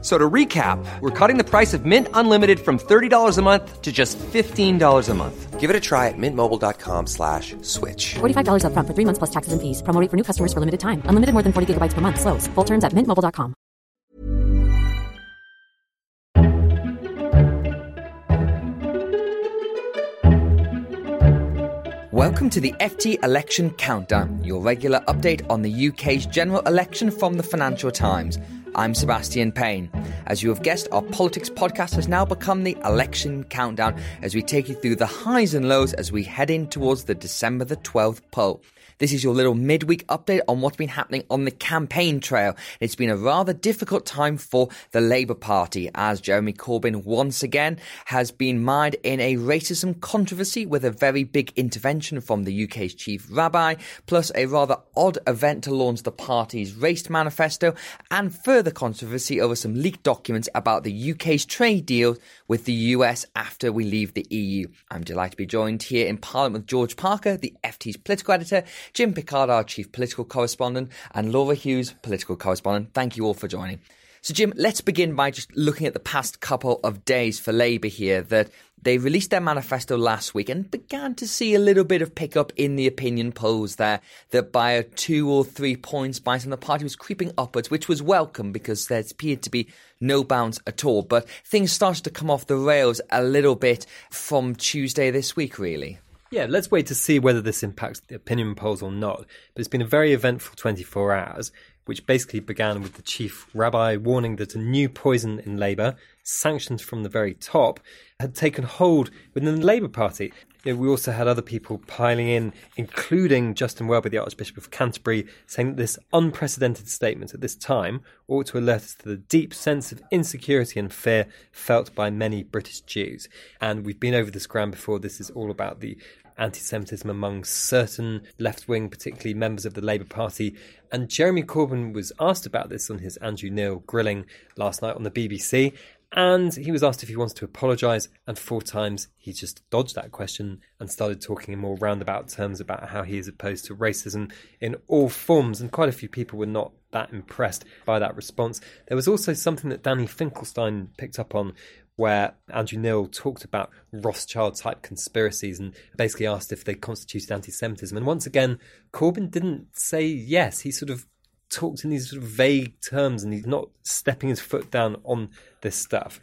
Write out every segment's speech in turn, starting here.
So to recap, we're cutting the price of Mint Unlimited from $30 a month to just $15 a month. Give it a try at mintmobile.com slash switch. $45 upfront for three months plus taxes and fees. Promo rate for new customers for limited time. Unlimited more than 40 gigabytes per month. Slows. Full terms at mintmobile.com. Welcome to the FT Election Countdown, your regular update on the UK's general election from the Financial Times. I'm Sebastian Payne. As you have guessed, our politics podcast has now become the election countdown as we take you through the highs and lows as we head in towards the December the 12th poll. This is your little midweek update on what's been happening on the campaign trail. It's been a rather difficult time for the Labour Party as Jeremy Corbyn once again has been mired in a racism controversy with a very big intervention from the UK's chief rabbi, plus a rather odd event to launch the party's race manifesto, and further controversy over some leaked documents about the UK's trade deal with the US after we leave the EU. I'm delighted to be joined here in Parliament with George Parker, the FT's political editor, Jim Pickard, our chief political correspondent, and Laura Hughes, political correspondent. Thank you all for joining. So, Jim, let's begin by just looking at the past couple of days for Labour here. That they released their manifesto last week and began to see a little bit of pickup in the opinion polls there. That by two or three points by some, the party was creeping upwards, which was welcome because there appeared to be no bounce at all. But things started to come off the rails a little bit from Tuesday this week, really. Yeah, let's wait to see whether this impacts the opinion polls or not. But it's been a very eventful 24 hours, which basically began with the chief rabbi warning that a new poison in Labour, sanctioned from the very top, had taken hold within the Labour Party. We also had other people piling in, including Justin Welby, the Archbishop of Canterbury, saying that this unprecedented statement at this time ought to alert us to the deep sense of insecurity and fear felt by many British Jews. And we've been over this ground before. This is all about the anti Semitism among certain left wing, particularly members of the Labour Party. And Jeremy Corbyn was asked about this on his Andrew Neil grilling last night on the BBC. And he was asked if he wants to apologise, and four times he just dodged that question and started talking in more roundabout terms about how he is opposed to racism in all forms. And quite a few people were not that impressed by that response. There was also something that Danny Finkelstein picked up on, where Andrew Neil talked about Rothschild type conspiracies and basically asked if they constituted anti Semitism. And once again, Corbyn didn't say yes. He sort of talked in these sort of vague terms and he's not stepping his foot down on this stuff.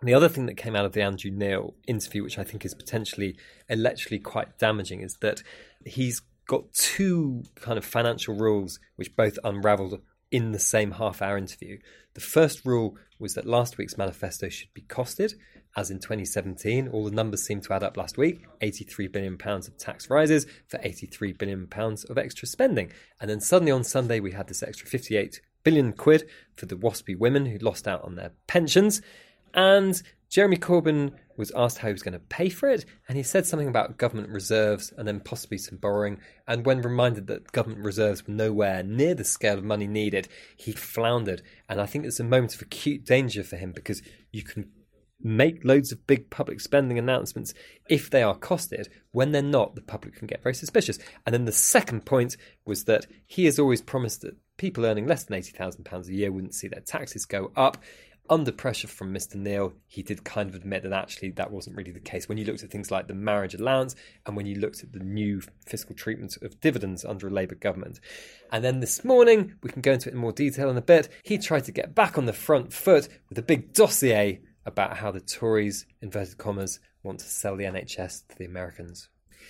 And the other thing that came out of the Andrew Neil interview, which I think is potentially electorally quite damaging, is that he's got two kind of financial rules which both unraveled in the same half hour interview. The first rule was that last week's manifesto should be costed, as in 2017. All the numbers seem to add up last week 83 billion pounds of tax rises for 83 billion pounds of extra spending. And then suddenly on Sunday, we had this extra 58 billion quid for the WASPI women who lost out on their pensions. And Jeremy Corbyn was asked how he was going to pay for it, and he said something about government reserves and then possibly some borrowing. And when reminded that government reserves were nowhere near the scale of money needed, he floundered. And I think it's a moment of acute danger for him because you can make loads of big public spending announcements if they are costed. When they're not, the public can get very suspicious. And then the second point was that he has always promised that people earning less than £80,000 a year wouldn't see their taxes go up under pressure from Mr. Neil, he did kind of admit that actually that wasn't really the case. When you looked at things like the marriage allowance and when you looked at the new fiscal treatment of dividends under a Labour government. And then this morning, we can go into it in more detail in a bit, he tried to get back on the front foot with a big dossier about how the Tories, inverted commas, want to sell the NHS to the Americans.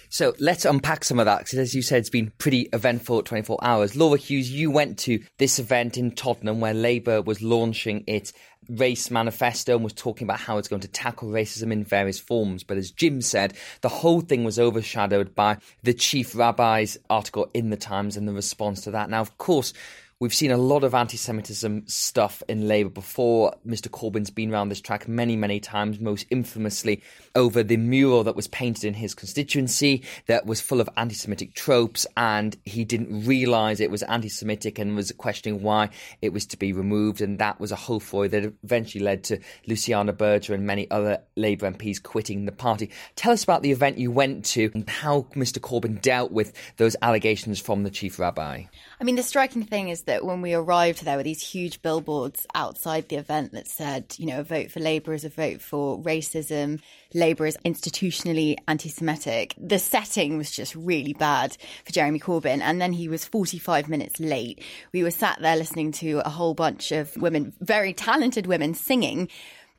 So let's unpack some of that because, as you said, it's been pretty eventful 24 hours. Laura Hughes, you went to this event in Tottenham where Labour was launching its race manifesto and was talking about how it's going to tackle racism in various forms. But as Jim said, the whole thing was overshadowed by the chief rabbi's article in the Times and the response to that. Now, of course, We've seen a lot of anti Semitism stuff in Labour before. Mr. Corbyn's been around this track many, many times, most infamously over the mural that was painted in his constituency that was full of anti Semitic tropes, and he didn't realise it was anti Semitic and was questioning why it was to be removed. And that was a whole foray that eventually led to Luciana Berger and many other Labour MPs quitting the party. Tell us about the event you went to and how Mr. Corbyn dealt with those allegations from the chief rabbi. I mean, the striking thing is that when we arrived, there were these huge billboards outside the event that said, you know, a vote for Labour is a vote for racism. Labour is institutionally anti Semitic. The setting was just really bad for Jeremy Corbyn. And then he was 45 minutes late. We were sat there listening to a whole bunch of women, very talented women, singing.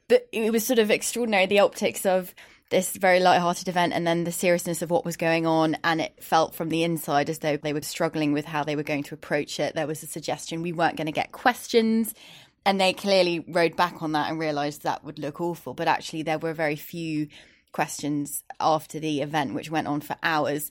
But it was sort of extraordinary, the optics of this very light-hearted event and then the seriousness of what was going on and it felt from the inside as though they were struggling with how they were going to approach it. There was a suggestion we weren't going to get questions and they clearly rode back on that and realized that would look awful. But actually there were very few questions after the event which went on for hours.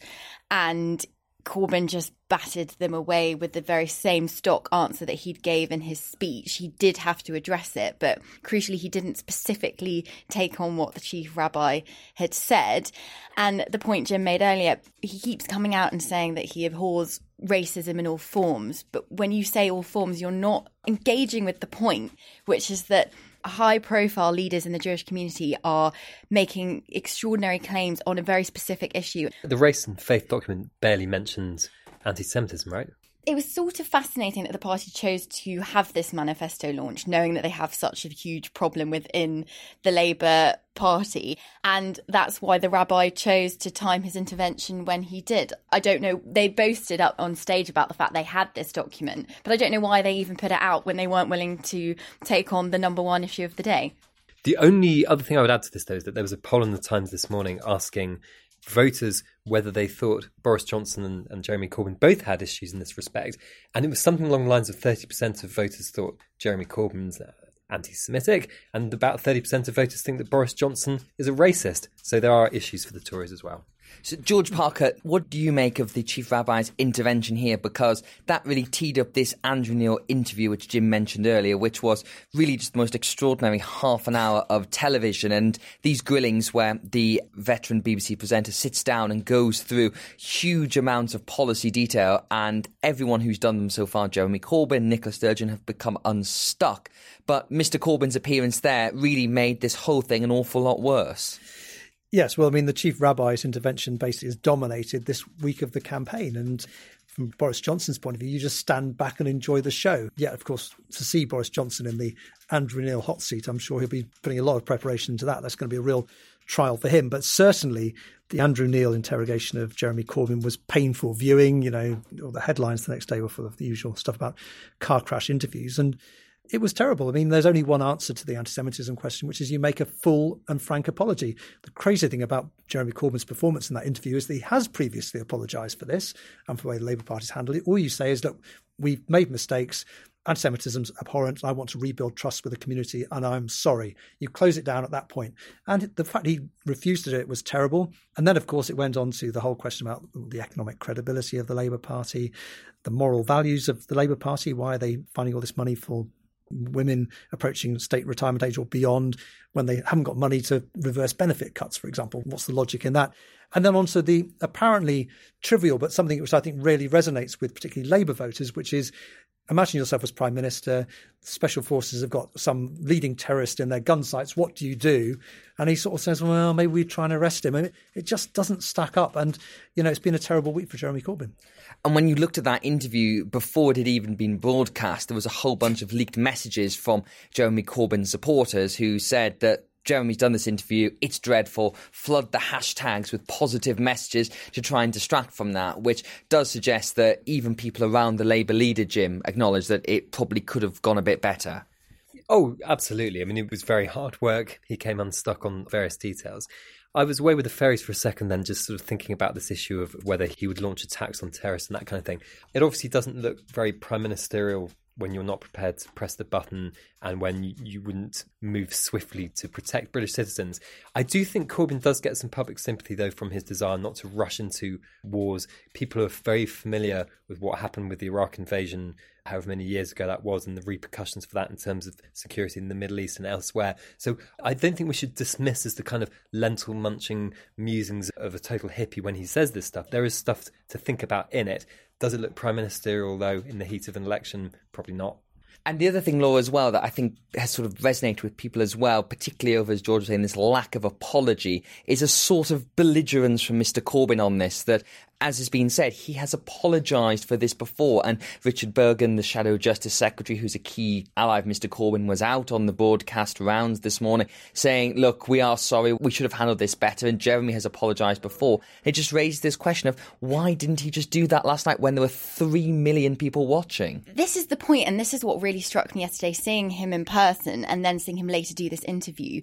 And Corbyn just battered them away with the very same stock answer that he'd gave in his speech. He did have to address it, but crucially, he didn't specifically take on what the chief rabbi had said. And the point Jim made earlier, he keeps coming out and saying that he abhors racism in all forms. But when you say all forms, you're not engaging with the point, which is that high profile leaders in the Jewish community are making extraordinary claims on a very specific issue. The race and faith document barely mentions anti Semitism, right? It was sort of fascinating that the party chose to have this manifesto launch, knowing that they have such a huge problem within the Labour Party. And that's why the rabbi chose to time his intervention when he did. I don't know. They boasted up on stage about the fact they had this document, but I don't know why they even put it out when they weren't willing to take on the number one issue of the day. The only other thing I would add to this, though, is that there was a poll in the Times this morning asking voters whether they thought Boris Johnson and, and, Jeremy Corbyn both had issues in this respect. And it was something along the lines of 30% of voters thought Jeremy Corbyn's uh, anti Semitic, and about 30% of voters think that Boris Johnson is a racist. So there are issues for the Tories as well. So, George Parker, what do you make of the Chief Rabbi's intervention here? Because that really teed up this Andrew Neil interview, which Jim mentioned earlier, which was really just the most extraordinary half an hour of television. And these grillings where the veteran BBC presenter sits down and goes through huge amounts of policy detail, and everyone who's done them so far, Jeremy Corbyn, Nicola Sturgeon, have become unstuck. But Mr. Corbyn's appearance there really made this whole thing an awful lot worse. Yes, well, I mean, the chief rabbi's intervention basically has dominated this week of the campaign. And from Boris Johnson's point of view, you just stand back and enjoy the show. Yeah, of course, to see Boris Johnson in the Andrew Neil hot seat, I'm sure he'll be putting a lot of preparation into that. That's going to be a real trial for him. But certainly, the Andrew Neil interrogation of Jeremy Corbyn was painful viewing. You know, all the headlines the next day were full of the usual stuff about car crash interviews. And it was terrible. I mean, there's only one answer to the anti Semitism question, which is you make a full and frank apology. The crazy thing about Jeremy Corbyn's performance in that interview is that he has previously apologised for this and for the way the Labour Party's handled it. All you say is that we've made mistakes. Anti Semitism's abhorrent. I want to rebuild trust with the community, and I'm sorry. You close it down at that point. And the fact he refused to do it was terrible. And then, of course, it went on to the whole question about the economic credibility of the Labour Party, the moral values of the Labour Party. Why are they finding all this money for women approaching state retirement age or beyond when they haven't got money to reverse benefit cuts, for example. What's the logic in that? And then on to the apparently trivial, but something which I think really resonates with particularly Labour voters, which is imagine yourself as prime minister. Special forces have got some leading terrorist in their gun sights. What do you do? And he sort of says, well, maybe we try and arrest him. I mean, it just doesn't stack up. And, you know, it's been a terrible week for Jeremy Corbyn. And when you looked at that interview before it had even been broadcast, there was a whole bunch of leaked messages from Jeremy Corbyn supporters who said that Jeremy's done this interview. It's dreadful. Flood the hashtags with positive messages to try and distract from that, which does suggest that even people around the Labour leader, Jim, acknowledge that it probably could have gone a bit better. Oh, absolutely. I mean, it was very hard work. He came unstuck on various details. I was away with the fairies for a second, then just sort of thinking about this issue of whether he would launch attacks on terrorists and that kind of thing. It obviously doesn't look very prime ministerial when you're not prepared to press the button and when you, wouldn't move swiftly to protect British citizens. I do think Corbyn does get some public sympathy, though, from his desire not to rush into wars. People are very familiar with what happened with the Iraq invasion however many years ago that was, and the repercussions for that in terms of security in the Middle East and elsewhere. So I don't think we should dismiss as the kind of lentil munching musings of a total hippie when he says this stuff. There is stuff to think about in it. Does it look prime ministerial, though, in the heat of an election? Probably not. And the other thing, Laura, as well, that I think has sort of resonated with people as well, particularly over, as George was saying, this lack of apology, is a sort of belligerence from Mr. Corbyn on this that as has been said, he has apologised for this before. And Richard Burgon, the Shadow Justice Secretary, who's a key ally of Mr. Corbyn, was out on the broadcast rounds this morning saying, Look, we are sorry, we should have handled this better. And Jeremy has apologised before. It just raised this question of why didn't he just do that last night when there were three million people watching? This is the point, and this is what really struck me yesterday seeing him in person and then seeing him later do this interview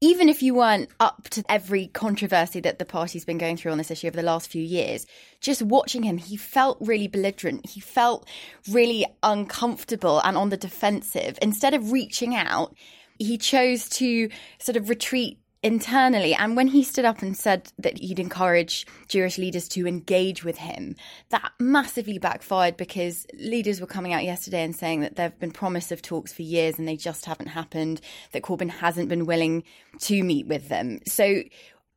even if you weren't up to every controversy that the party's been going through on this issue over the last few years, just watching him, he felt really belligerent. He felt really uncomfortable and on the defensive. Instead of reaching out, he chose to sort of retreat internally. And when he stood up and said that he'd encourage Jewish leaders to engage with him, that massively backfired because leaders were coming out yesterday and saying that there have been promise of talks for years and they just haven't happened, that Corbyn hasn't been willing to meet with them. So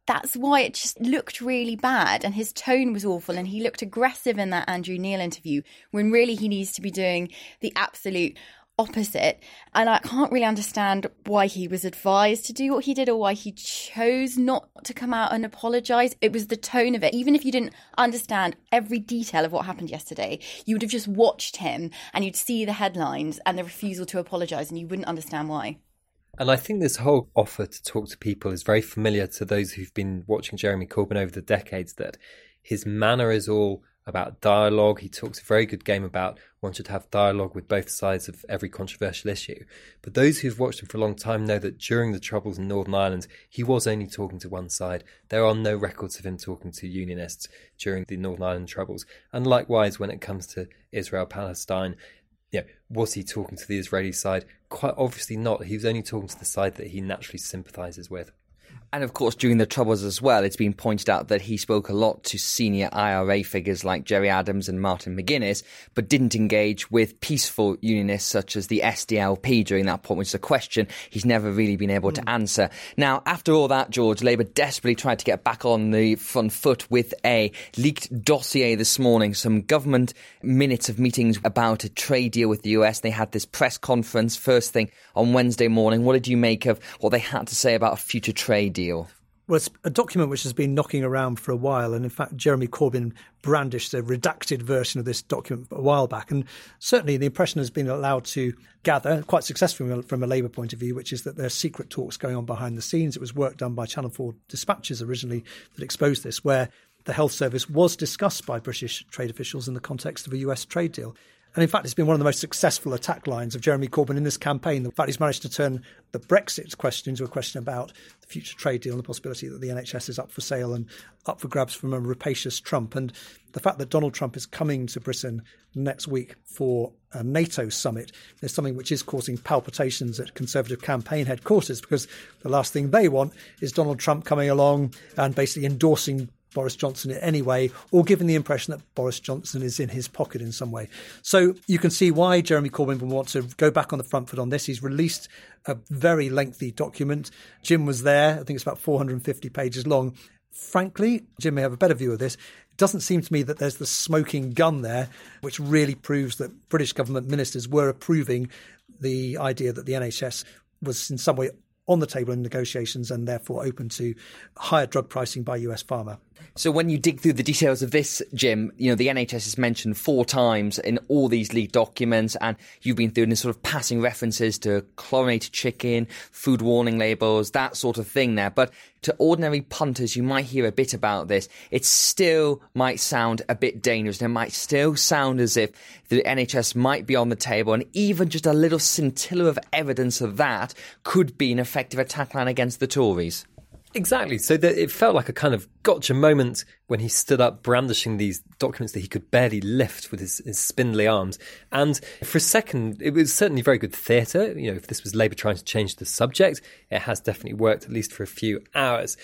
that's why it just looked really bad and his tone was awful and he looked aggressive in that Andrew Neil interview when really he needs to be doing the absolute opposite. And I can't really understand why he was advised to do what he did or why he chose not to come out and apologize. It was the tone of it. Even if you didn't understand every detail of what happened yesterday, you would have just watched him and you'd see the headlines and the refusal to apologize and you wouldn't understand why. And I think this whole offer to talk to people is very familiar to those who've been watching Jeremy Corbyn over the decades that his manner is all about dialogue. He talks a very good game about one should have dialogue with both sides of every controversial issue. But those who've watched him for a long time know that during the Troubles in Northern Ireland, he was only talking to one side. There are no records of him talking to Unionists during the Northern Ireland Troubles. And likewise, when it comes to Israel Palestine, know, was he talking to the Israeli side? Quite obviously not. He was only talking to the side that he naturally sympathises with. And of course, during the Troubles as well, it's been pointed out that he spoke a lot to senior IRA figures like Gerry Adams and Martin McGuinness, but didn't engage with peaceful unionists such as the SDLP during that point, which is a question he's never really been able to hmm. answer. Now, after all that, George, Labour desperately tried to get back on the front foot with a leaked dossier this morning, some government minutes of meetings about a trade deal with the US. They had this press conference first thing on Wednesday morning. What did you make of what they had to say about a future trade deal? Deal? Well, it's a document which has been knocking around for a while. And in fact, Jeremy Corbyn brandished a redacted version of this document a while back. And certainly the impression has been allowed to gather, quite successfully from a Labour point of view, which is that there are secret talks going on behind the scenes. It was work done by Channel 4 dispatches originally that exposed this, where the health service was discussed by British trade officials in the context of a US trade deal. And in fact, it's been one of the most successful attack lines of Jeremy Corbyn in this campaign. The fact, he's managed to turn the Brexit question into a question about the future trade deal and the possibility that the NHS is up for sale and up for grabs from a rapacious Trump. And the fact that Donald Trump is coming to Britain next week for a NATO summit is something which is causing palpitations at Conservative campaign headquarters because the last thing they want is Donald Trump coming along and basically endorsing Boris Johnson in any way, or giving the impression that Boris Johnson is in his pocket in some way. So you can see why Jeremy Corbyn would want to go back on the front foot on this. He's released a very lengthy document. Jim was there. I think it's about 450 pages long. Frankly, Jim may have a better view of this. It doesn't seem to me that there's the smoking gun there, which really proves that British government ministers were approving the idea that the NHS was in some way on the table in negotiations and therefore open to higher drug pricing by US pharma. So when you dig through the details of this, Jim, you know, the NHS is mentioned four times in all these leaked documents, and you've been through this sort of passing references to chlorinated chicken, food warning labels, that sort of thing there. But to ordinary punters, you might hear a bit about this. It still might sound a bit dangerous, and it might still sound as if the NHS might be on the table, and even just a little scintilla of evidence of that could be an effective attack line against the Tories. Exactly. So that it felt like a kind of gotcha moment when he stood up brandishing these documents that he could barely lift with his, his spindly arms. And for a second, it was certainly very good theatre. You know, if this was Labour trying to change the subject, it has definitely worked, at least for a few hours.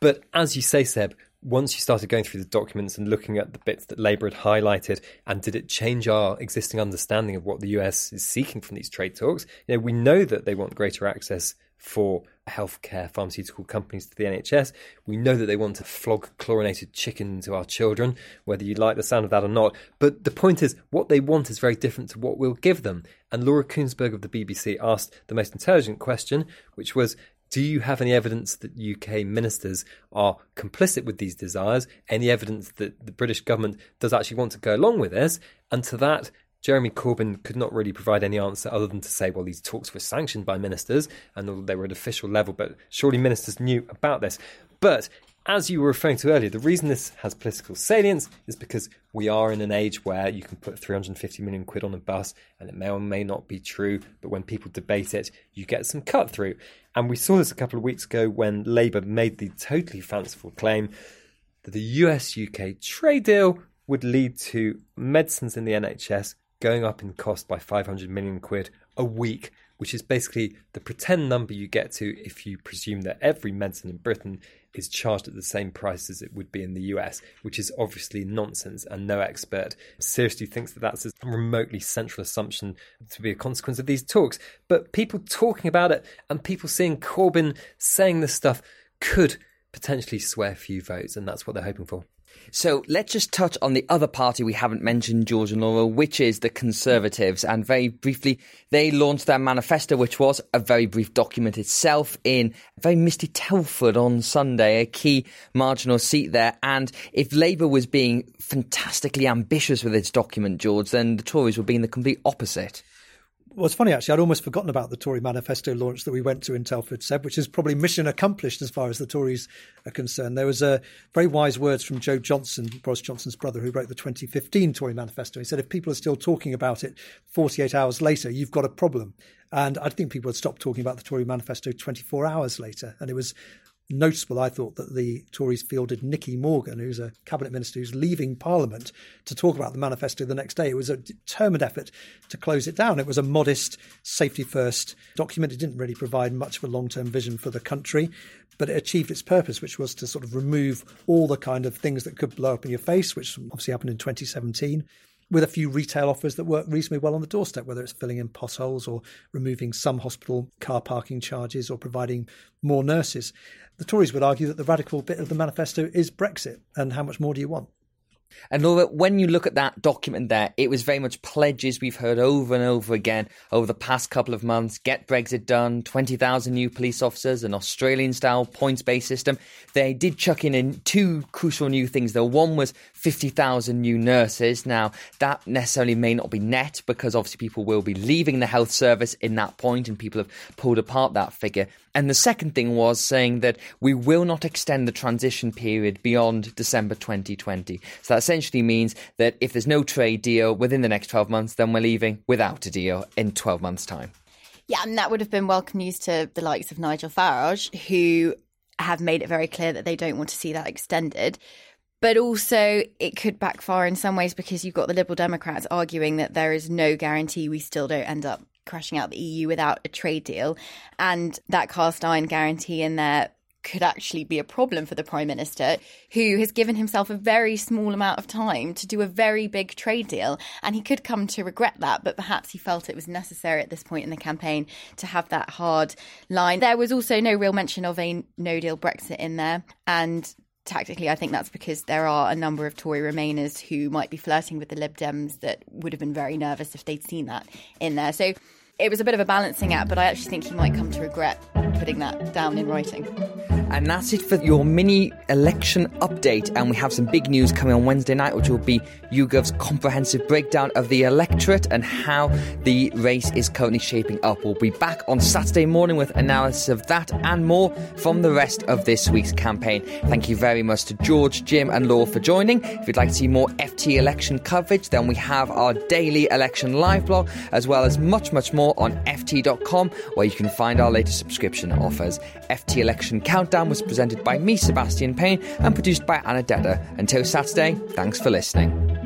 But as you say, Seb, once you started going through the documents and looking at the bits that Labour had highlighted, and did it change our existing understanding of what the US is seeking from these trade talks? You know, we know that they want greater access for healthcare pharmaceutical companies to the NHS. We know that they want to flog chlorinated chicken to our children, whether you like the sound of that or not. But the point is, what they want is very different to what we'll give them. And Laura Kuenssberg of the BBC asked the most intelligent question, which was do you have any evidence that UK ministers are complicit with these desires? Any evidence that the British government does actually want to go along with this? And to that, Jeremy Corbyn could not really provide any answer other than to say, well, these talks were sanctioned by ministers and they were at official level, but surely ministers knew about this. But as you were referring to earlier, the reason this has political salience is because we are in an age where you can put 350 million quid on a bus and it may or may not be true, but when people debate it, you get some cut through. And we saw this a couple of weeks ago when Labour made the totally fanciful claim that the US UK trade deal would lead to medicines in the NHS going up in cost by 500 million quid a week, which is basically the pretend number you get to if you presume that every medicine in Britain is charged at the same price as it would be in the US, which is obviously nonsense, and no expert seriously thinks that that's a remotely central assumption to be a consequence of these talks. But people talking about it and people seeing Corbyn saying this stuff could potentially a few votes, and that's what they're hoping for. So let's just touch on the other party we haven't mentioned, George and Laura, which is the Conservatives. And very briefly, they launched their manifesto, which was a very brief document itself in very misty Telford on Sunday, a key marginal seat there. And if Labour was being fantastically ambitious with its document, George, then the Tories were being the complete opposite. Well, it's funny actually. I'd almost forgotten about the Tory manifesto launch that we went to in Telford, Seb, which is probably mission accomplished as far as the Tories are concerned. There was a very wise words from Joe Johnson, Boris Johnson's brother, who wrote the 2015 Tory manifesto. He said, "If people are still talking about it 48 hours later, you've got a problem." And I think people had stopped talking about the Tory manifesto 24 hours later, and it was noticeable, I thought, that the Tories fielded Nicky Morgan, who's a cabinet minister who's leaving Parliament, to talk about the manifesto the next day. It was a determined effort to close it down. It was a modest, safety first document. It didn't really provide much of a long term vision for the country, but it achieved its purpose, which was to sort of remove all the kind of things that could blow up in your face, which obviously happened in 2017 with a few retail offers that work reasonably well on the doorstep, whether it's filling in potholes or removing some hospital car parking charges or providing more nurses. The Tories would argue that the radical bit of the manifesto is Brexit, and how much more do you want? And when you look at that document there, it was very much pledges we've heard over and over again over the past couple of months. Get Brexit done, 20,000 new police officers, an Australian style points based system. They did chuck in, in two crucial new things though. One was 50,000 new nurses. Now, that necessarily may not be net because obviously people will be leaving the health service in that point and people have pulled apart that figure. And the second thing was saying that we will not extend the transition period beyond December 2020. So that essentially means that if there's no trade deal within the next 12 months, then we're leaving without a deal in 12 months' time. Yeah, and that would have been welcome news to the likes of Nigel Farage, who have made it very clear that they don't want to see that extended. But also, it could backfire in some ways because you've got the Liberal Democrats arguing that there is no guarantee we still don't end up crashing out the EU without a trade deal. And that cast iron guarantee in there could actually be a problem for the Prime Minister, who has given himself a very small amount of time to do a very big trade deal. And he could come to regret that, but perhaps he felt it was necessary at this point in the campaign to have that hard line. There was also no real mention of a no deal Brexit in there. And tactically, I think that's because there are a number of Tory Remainers who might be flirting with the Lib Dems that would have been very nervous if they'd seen that in there. So it was a bit of a balancing act, but I actually think he might come to regret putting that down in writing. And that's it for your mini election update. And we have some big news coming on Wednesday night, which will be YouGov's comprehensive breakdown of the electorate and how the race is currently shaping up. We'll be back on Saturday morning with analysis of that and more from the rest of this week's campaign. Thank you very much to George, Jim, and Laura for joining. If you'd like to see more FT election coverage, then we have our daily election live blog, as well as much, much more on FT.com, where you can find our latest subscription offers. FT Election Countdown was presented by me, Sebastian Payne, and produced by Anna Dedder. Until Saturday, thanks for listening.